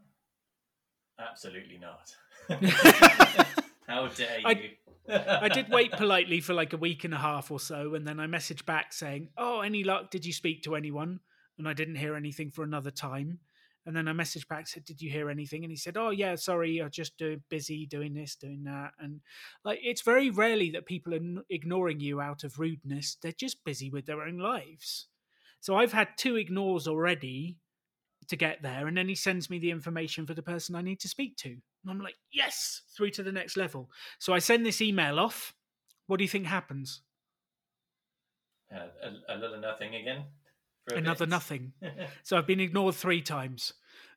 Absolutely not. How dare you? I- I did wait politely for like a week and a half or so, and then I messaged back saying, "Oh, any luck? Did you speak to anyone?" And I didn't hear anything for another time. And then I messaged back said, "Did you hear anything?" And he said, "Oh yeah, sorry, I'm just uh, busy doing this, doing that." And like, it's very rarely that people are ignoring you out of rudeness. They're just busy with their own lives. So I've had two ignores already to get there, and then he sends me the information for the person I need to speak to. And I'm like, yes, through to the next level. So I send this email off. What do you think happens? Uh, a, a little nothing again. Another bit. nothing. So I've been ignored three times.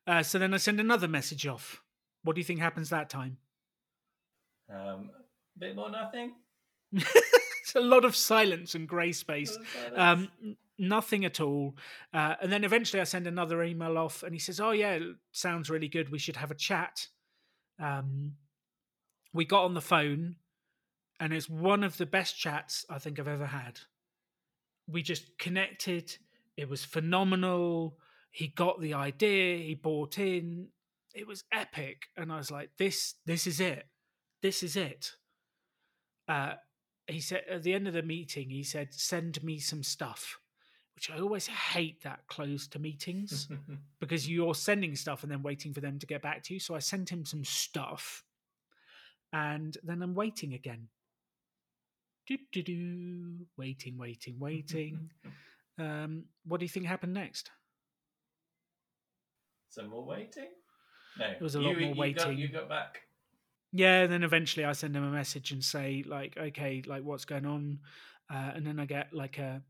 Uh, so then I send another message off. What do you think happens that time? um, a bit more nothing. it's a lot of silence and grey space. Um, nothing at all. Uh, and then eventually I send another email off, and he says, "Oh yeah, sounds really good. We should have a chat." Um, we got on the phone, and it's one of the best chats I think I've ever had. We just connected. It was phenomenal. He got the idea. He bought in. It was epic, and I was like, "This, this is it. This is it." Uh, he said at the end of the meeting, he said, "Send me some stuff," which I always hate that close to meetings because you're sending stuff and then waiting for them to get back to you. So I sent him some stuff, and then I'm waiting again. Do do do, waiting, waiting, waiting. um, what do you think happened next? Some more waiting. No, It was a you, lot more you Got, waiting. you got back. Yeah, and then eventually I send him a message and say like, okay, like what's going on, uh, and then I get like a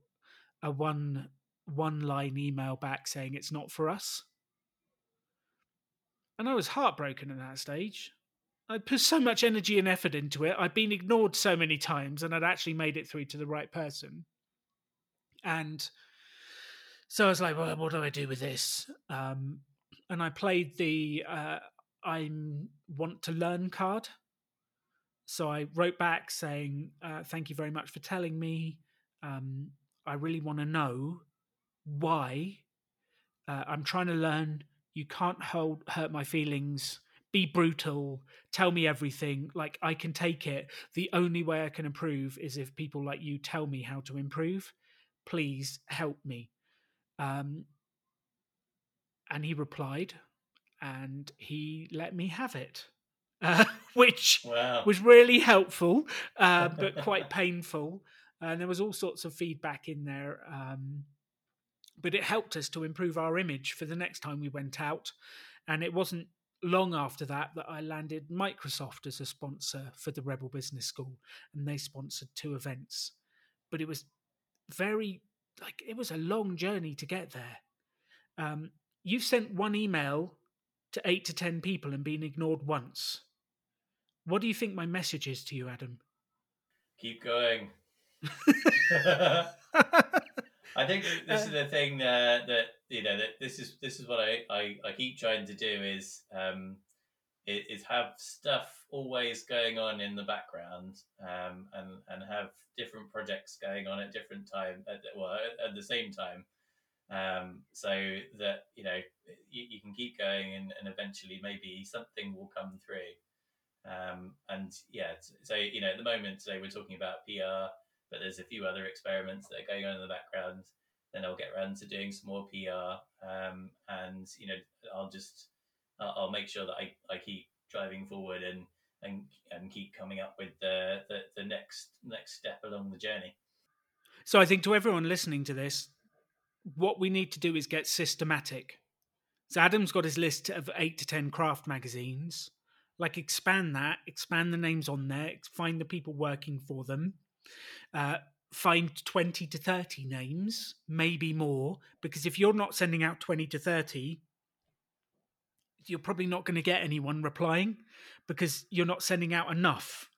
a one one line email back saying it's not for us, and I was heartbroken at that stage. I'd put so much energy and effort into it. I'd been ignored so many times, and I'd actually made it through to the right person. And so I was like, well, what do I do with this? Um, and I played the uh, I want to learn card. So I wrote back saying, uh, thank you very much for telling me. Um, I really want to know why. Uh, I'm trying to learn. You can't hold, hurt my feelings be brutal, tell me everything. Like I can take it. The only way I can improve is if people like you tell me how to improve. Please help me. Um, and he replied, and he let me have it, uh, which Wow. was really helpful, uh, but quite painful. And there was all sorts of feedback in there. Um, but it helped us to improve our image for the next time we went out. And it wasn't long after that that I landed Microsoft as a sponsor for the Rebel Business School, and they sponsored two events. But it was very like it was a long journey to get there. Um, you've sent one email to eight to ten people and been ignored once. What do you think my message is to you, Adam? Keep going. I think this is the thing uh, that you know that this is this is what I, I, I keep trying to do is um is have stuff always going on in the background um and and have different projects going on at different time at the, well at, at the same time. Um so that you know you, you can keep going and, and eventually maybe something will come through. Um and yeah so you know at the moment today we're talking about PR but there's a few other experiments that are going on in the background. Then I'll get around to doing some more PR, um, and you know, I'll just I'll, make sure that I, I keep driving forward and and and keep coming up with the, the the next next step along the journey. So I think to everyone listening to this, what we need to do is get systematic. So Adam's got his list of eight to ten craft magazines. Like expand that, expand the names on there, find the people working for them. Uh, find 20 to 30 names, maybe more, because if you're not sending out 20 to 30, you're probably not going to get anyone replying because you're not sending out enough.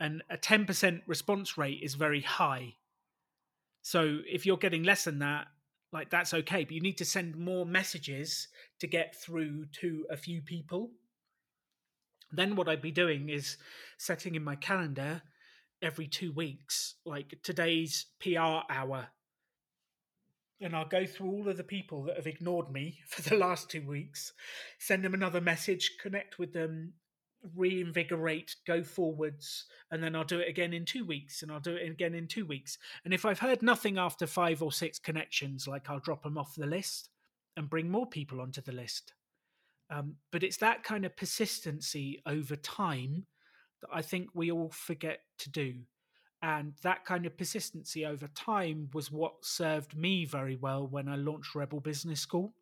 And a 10% response rate is very high. So if you're getting less than that, like that's okay, but you need to send more messages to get through to a few people. Then what I'd be doing is setting in my calendar every two weeks, like today's PR hour. And I'll go through all of the people that have ignored me for the last two weeks, send them another message, connect with them, reinvigorate, go forwards, and then I'll do it again in two weeks, and I'll do it again in two weeks. And if I've heard nothing after five or six connections, like I'll drop them off the list and bring more people onto the list. Um, but it's that kind of persistency over time that I think we all forget to do. And that kind of persistency over time was what served me very well when I launched Rebel Business School.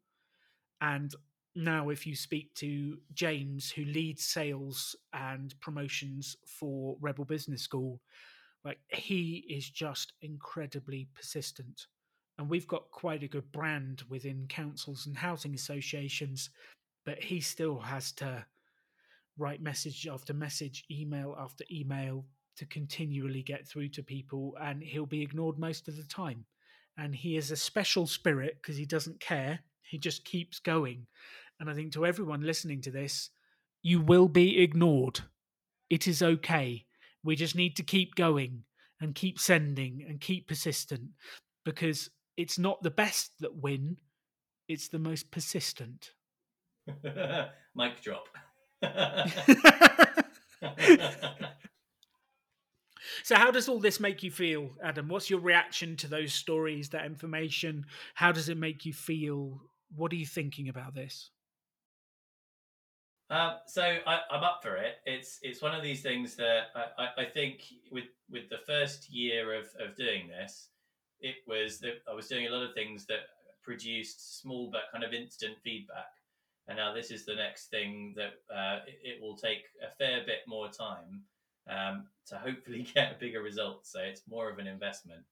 And now, if you speak to James, who leads sales and promotions for Rebel Business School, like he is just incredibly persistent. And we've got quite a good brand within councils and housing associations, but he still has to write message after message, email after email to continually get through to people, and he'll be ignored most of the time. And he is a special spirit because he doesn't care. He just keeps going. And I think to everyone listening to this, you will be ignored. It is okay. We just need to keep going and keep sending and keep persistent because it's not the best that win, it's the most persistent. Mic drop. So, how does all this make you feel, Adam? What's your reaction to those stories, that information? How does it make you feel? What are you thinking about this? Um, so I, I'm up for it. It's it's one of these things that I, I, I think with with the first year of, of doing this, it was that I was doing a lot of things that produced small but kind of instant feedback, and now this is the next thing that uh, it, it will take a fair bit more time um, to hopefully get a bigger result. So it's more of an investment,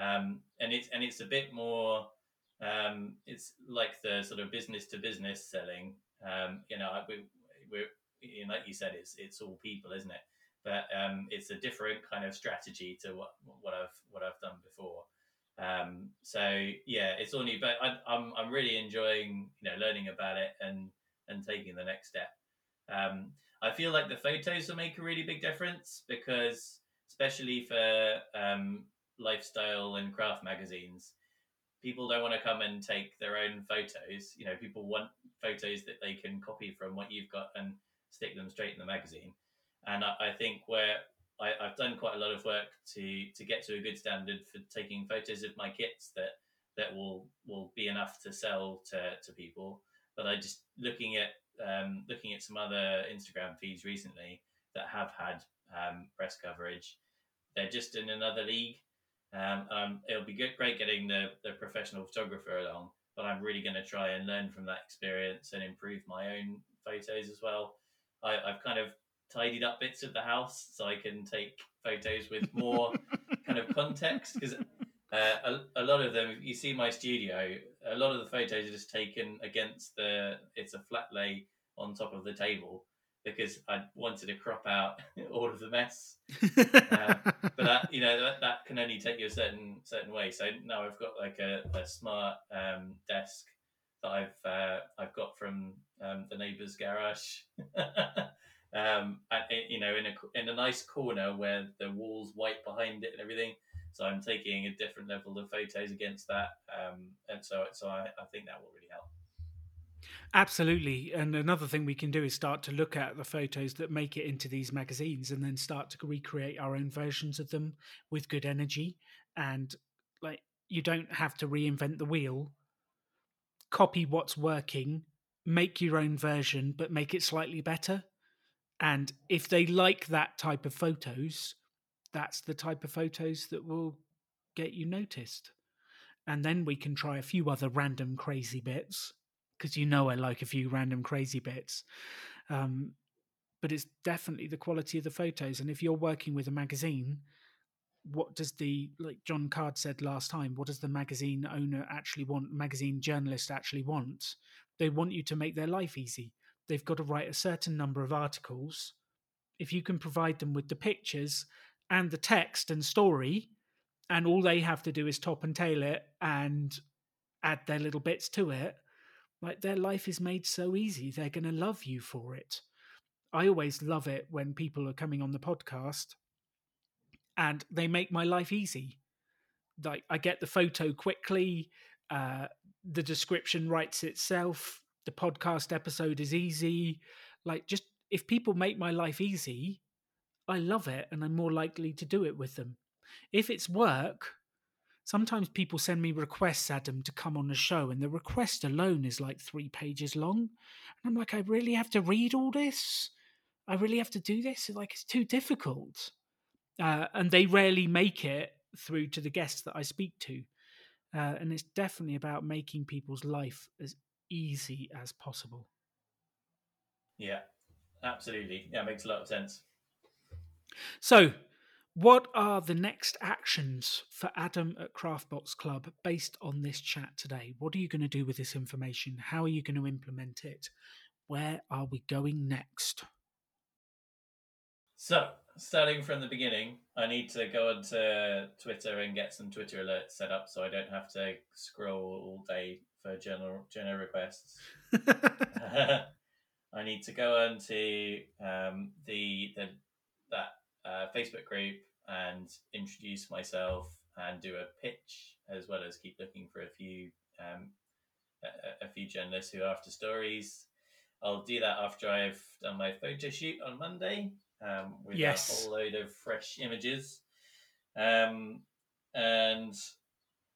um, and it's and it's a bit more. Um, it's like the sort of business to business selling. Um, you know, we, we're you know, like you said, it's it's all people, isn't it? But um, it's a different kind of strategy to what what I've what I've done before. Um, so yeah, it's all new, but I, I'm I'm really enjoying you know learning about it and and taking the next step. Um, I feel like the photos will make a really big difference because, especially for um, lifestyle and craft magazines, people don't want to come and take their own photos. You know, people want photos that they can copy from what you've got and stick them straight in the magazine. And I, I think where I, have done quite a lot of work to to get to a good standard for taking photos of my kits that that will will be enough to sell to, to people. But I just looking at um, looking at some other Instagram feeds recently that have had um, press coverage. They're just in another league. Um, it'll be good, great getting the, the professional photographer along, but I'm really going to try and learn from that experience and improve my own photos as well. I, I've kind of tidied up bits of the house so I can take photos with more kind of context because uh, a, a, lot of them you see my studio a lot of the photos are just taken against the it's a flat lay on top of the table because I wanted to crop out all of the mess. uh, but that you know that, that can only take you a certain certain way. So now I've got like a, a smart um, desk that I've uh, I've got from um, the neighbour's garage. um, and, you know, in a in a nice corner where the walls white behind it and everything. So I'm taking a different level of photos against that, um, and so so I, I think that will really help. Absolutely. And another thing we can do is start to look at the photos that make it into these magazines and then start to recreate our own versions of them with good energy. And like, you don't have to reinvent the wheel. Copy what's working, make your own version, but make it slightly better. And if they like that type of photos, that's the type of photos that will get you noticed. And then we can try a few other random crazy bits because you know I like a few random crazy bits. Um, but it's definitely the quality of the photos. And if you're working with a magazine, what does the like Jon Card said last time? What does the magazine owner actually want? Magazine journalist actually want? They want you to make their life easy. They've got to write a certain number of articles. If you can provide them with the pictures and the text and story, and all they have to do is top and tail it and add their little bits to it, like their life is made so easy, they're going to love you for it. I always love it when people are coming on the podcast and they make my life easy. Like I get the photo quickly, uh, the description writes itself, the podcast episode is easy. Like just if people make my life easy, I love it and I'm more likely to do it with them. If it's work, sometimes people send me requests, Adam, to come on the show, and the request alone is like three pages long. And I'm like, I really have to read all this? I really have to do this? Like, it's too difficult. Uh, and they rarely make it through to the guests that I speak to. Uh, and it's definitely about making people's life as easy as possible. Yeah, absolutely. Yeah, makes a lot of sense. So, what are the next actions for Adam at Craftbox Club based on this chat today? What are you going to do with this information? How are you going to implement it? Where are we going next? So, starting from the beginning, I need to go onto Twitter and get some Twitter alerts set up so I don't have to scroll all day for journo journo requests. I need to go onto um, the the that uh, Facebook group and introduce myself and do a pitch as well as keep looking for a few um, a, a, few journalists who are after stories. I'll do that after I've done my photo shoot on Monday um, with yes. a whole load of fresh images. Um, and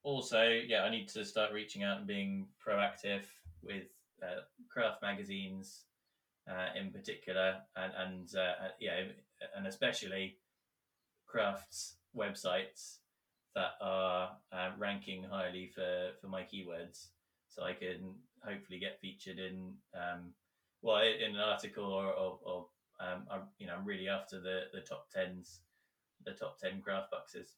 also, yeah, I need to start reaching out and being proactive with uh, craft magazines uh, in particular, and and uh, yeah, and especially crafts websites that are uh, ranking highly for for my keywords, so I can hopefully get featured in um, well in an article or or, or um, I'm you know I'm really after the the top tens, the top ten craft boxes.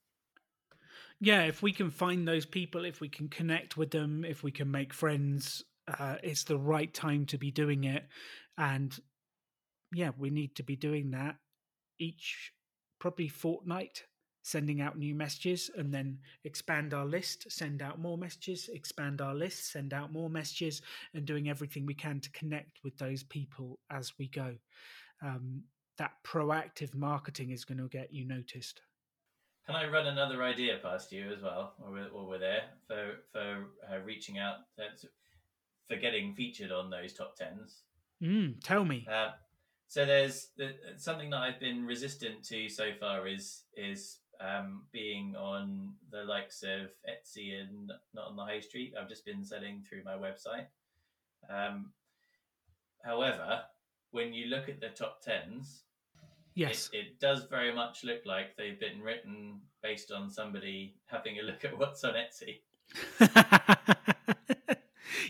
Yeah, if we can find those people, if we can connect with them, if we can make friends, uh, it's the right time to be doing it. And yeah, we need to be doing that each probably fortnight sending out new messages and then expand our list, send out more messages, expand our list, send out more messages, and doing everything we can to connect with those people as we go. Um, that proactive marketing is going to get you noticed. Can I run another idea past you as well, while we're, while we're there for for uh, reaching out uh, for getting featured on those top tens? Mm, tell me. Uh, so there's the, something that I've been resistant to so far is is um, being on the likes of Etsy and not on the high street. I've just been selling through my website. Um, however, when you look at the top tens, yes, it, it, does very much look like they've been written based on somebody having a look at what's on Etsy.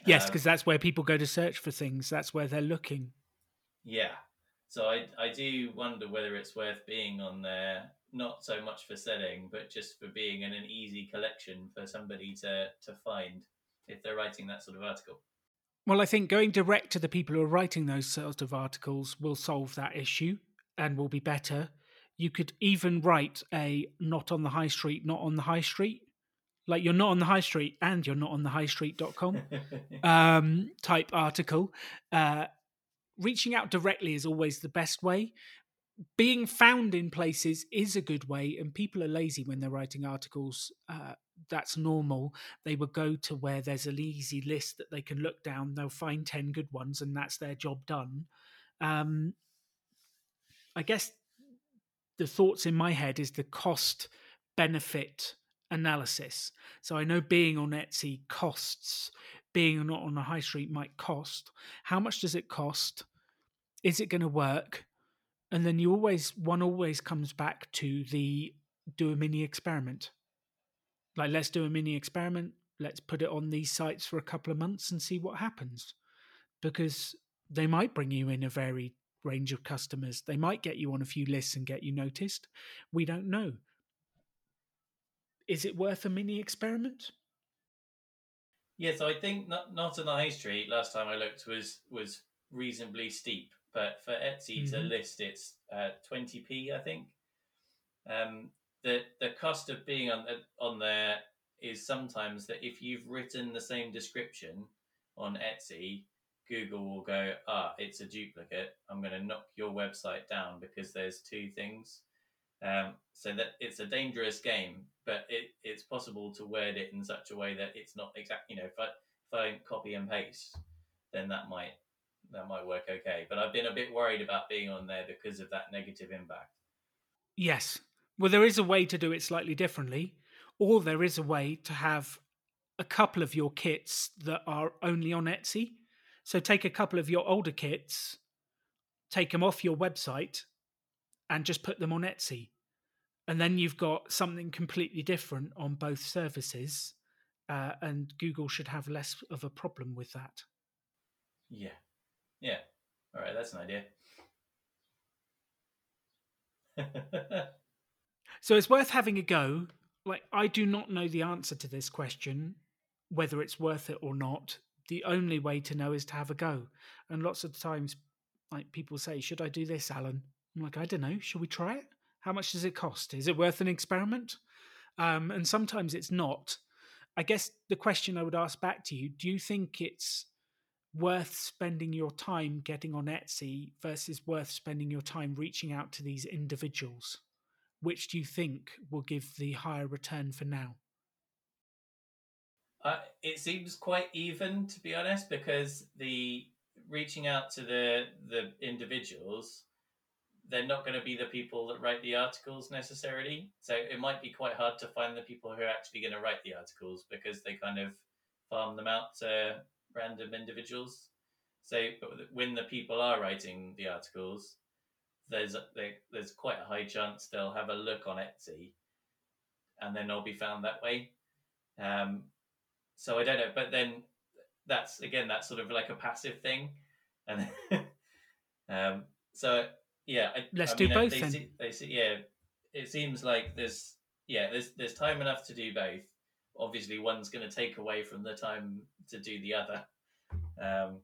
yes, because um, that's where people go to search for things. That's where they're looking. Yeah. So I I do wonder whether it's worth being on there, not so much for selling, but just for being in an easy collection for somebody to to find if they're writing that sort of article. Well, I think going direct to the people who are writing those sort of articles will solve that issue and will be better. You could even write a not on the high street, not on the high street like you're not on the high street and you're not on the highstreet.com um, type article. Uh, reaching out directly is always the best way. Being found in places is a good way, and people are lazy when they're writing articles. Uh, that's normal. They will go to where there's an easy list that they can look down. They'll find 10 good ones, and that's their job done. Um, I guess the thoughts in my head is the cost benefit analysis. So I know being on Etsy costs, being not on a high street might cost. How much does it cost? Is it going to work? And then you always, one always comes back to the do a mini experiment. Like, let's do a mini experiment. Let's put it on these sites for a couple of months and see what happens. Because they might bring you in a varied range of customers. They might get you on a few lists and get you noticed. We don't know is it worth a mini experiment? Yes, I think not not on the high street. Last time I looked was was reasonably steep, but for Etsy mm-hmm. to list it's twenty uh, p, I think. Um, the the cost of being on on there is sometimes that if you've written the same description on Etsy, Google will go, ah, it's a duplicate. I'm going to knock your website down because there's two things. Um, so that it's a dangerous game, but it, it's possible to word it in such a way that it's not exactly, You know, if I if I copy and paste, then that might that might work okay. But I've been a bit worried about being on there because of that negative impact. Yes. Well, there is a way to do it slightly differently, or there is a way to have a couple of your kits that are only on Etsy. So take a couple of your older kits, take them off your website, and just put them on Etsy. And then you've got something completely different on both services uh, and google should have less of a problem with that. Yeah. Yeah. All right that's an idea. So it's worth having a go. Like i do not know the answer to this question whether it's worth it or not the only way to know is to have a go and lots of times like people say should i do this alan i'm like i don't know should we try it how much does it cost? Is it worth an experiment? Um, and sometimes it's not. I guess the question I would ask back to you do you think it's worth spending your time getting on Etsy versus worth spending your time reaching out to these individuals? Which do you think will give the higher return for now? Uh, it seems quite even, to be honest, because the reaching out to the the individuals they're not going to be the people that write the articles necessarily. So it might be quite hard to find the people who are actually going to write the articles because they kind of farm them out to random individuals. So when the people are writing the articles, there's there's quite a high chance they'll have a look on Etsy, and then they'll be found that way. Um, so I don't know, but then that's again that's sort of like a passive thing, and um, so yeah, I, let's I do mean, both they then. See, they see, yeah, it seems like there's yeah there's there's time enough to do both. Obviously, one's going to take away from the time to do the other. Um,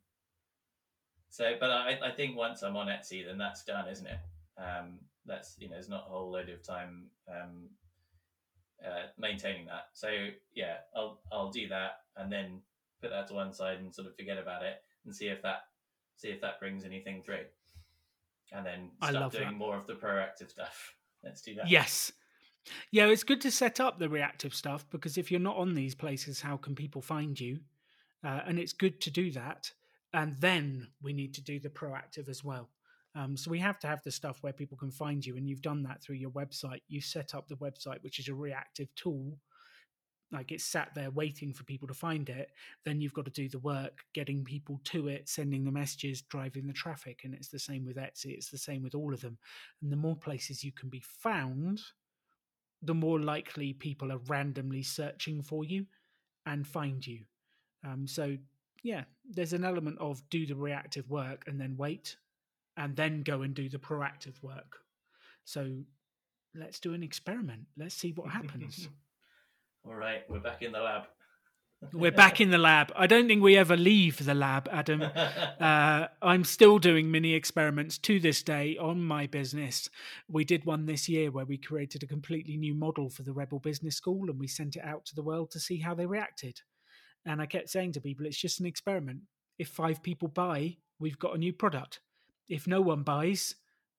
so, but I, I think once I'm on Etsy, then that's done, isn't it? Um, that's you know, there's not a whole load of time um, uh, maintaining that. So yeah, I'll I'll do that and then put that to one side and sort of forget about it and see if that see if that brings anything through and then start doing that. more of the proactive stuff. Let's do that. Yes. Yeah, it's good to set up the reactive stuff because if you're not on these places, how can people find you? Uh, and it's good to do that. And then we need to do the proactive as well. Um, so we have to have the stuff where people can find you, and you've done that through your website. You set up the website, which is a reactive tool, like it's sat there waiting for people to find it. Then you've got to do the work, getting people to it, sending the messages, driving the traffic, and it's the same with Etsy. It's the same with all of them. And the more places you can be found, the more likely people are randomly searching for you and find you. Um, so yeah, there's an element of do the reactive work and then wait and then go and do the proactive work. So let's do an experiment. Let's see what happens. All right, we're back in the lab. We're back in the lab. I don't think we ever leave the lab, Adam. Uh, I'm still doing mini experiments to this day on my business. We did one this year where we created a completely new model for the Rebel Business School and we sent it out to the world to see how they reacted. And I kept saying to people, it's just an experiment. If five people buy, we've got a new product. If no one buys,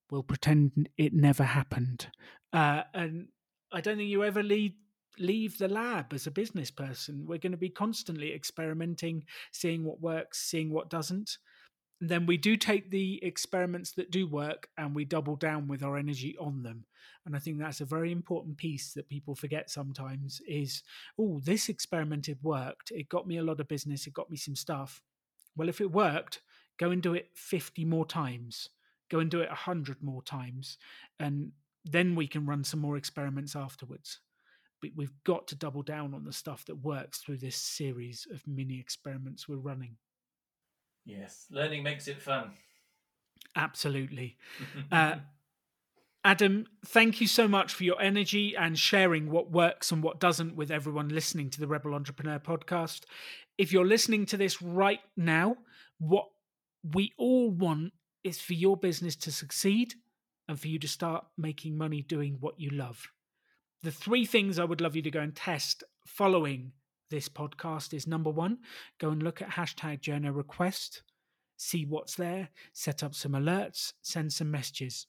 we'll pretend it never happened. Uh, and I don't think you ever lead leave the lab as a business person. We're going to be constantly experimenting, seeing what works, seeing what doesn't. And then we do take the experiments that do work and we double down with our energy on them. And I think that's a very important piece that people forget sometimes is, oh, this experiment experimented worked. It got me a lot of business. It got me some stuff. Well, if it worked, go and do it 50 more times. Go and do it 100 more times. And then we can run some more experiments afterwards but we've got to double down on the stuff that works through this series of mini experiments we're running. Yes, learning makes it fun. Absolutely. uh, Adam, thank you so much for your energy and sharing what works and what doesn't with everyone listening to the Rebel Entrepreneur podcast. If you're listening to this right now, what we all want is for your business to succeed and for you to start making money doing what you love the three things I would love you to go and test following this podcast is number one, go and look at hashtag journo request, see what's there, set up some alerts, send some messages.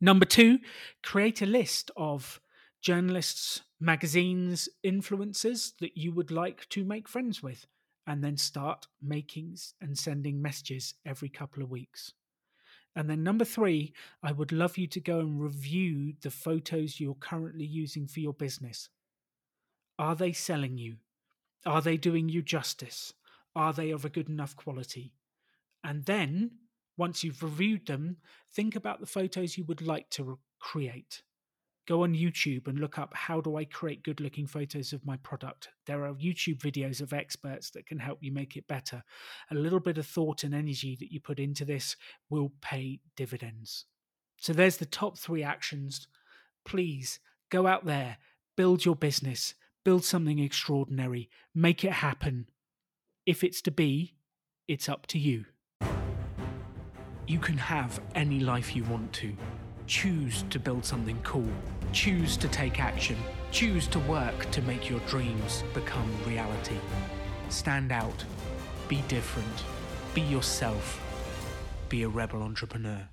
Number two, create a list of journalists, magazines, influencers that you would like to make friends with, and then start making and sending messages every couple of weeks. And then number three, I would love you to go and review the photos you're currently using for your business. Are they selling you? Are they doing you justice? Are they of a good enough quality? And then, once you've reviewed them, think about the photos you would like to re- create go on YouTube and look up how do I create good looking photos of my product. There are YouTube videos of experts that can help you make it better. A little bit of thought and energy that you put into this will pay dividends. So there's the top three actions. Please go out there, build your business, build something extraordinary, make it happen. If it's to be, it's up to you. You can have any life you want to Choose to build something cool. Choose to take action. Choose to work to make your dreams become reality. Stand out. Be different. Be yourself. Be a rebel entrepreneur.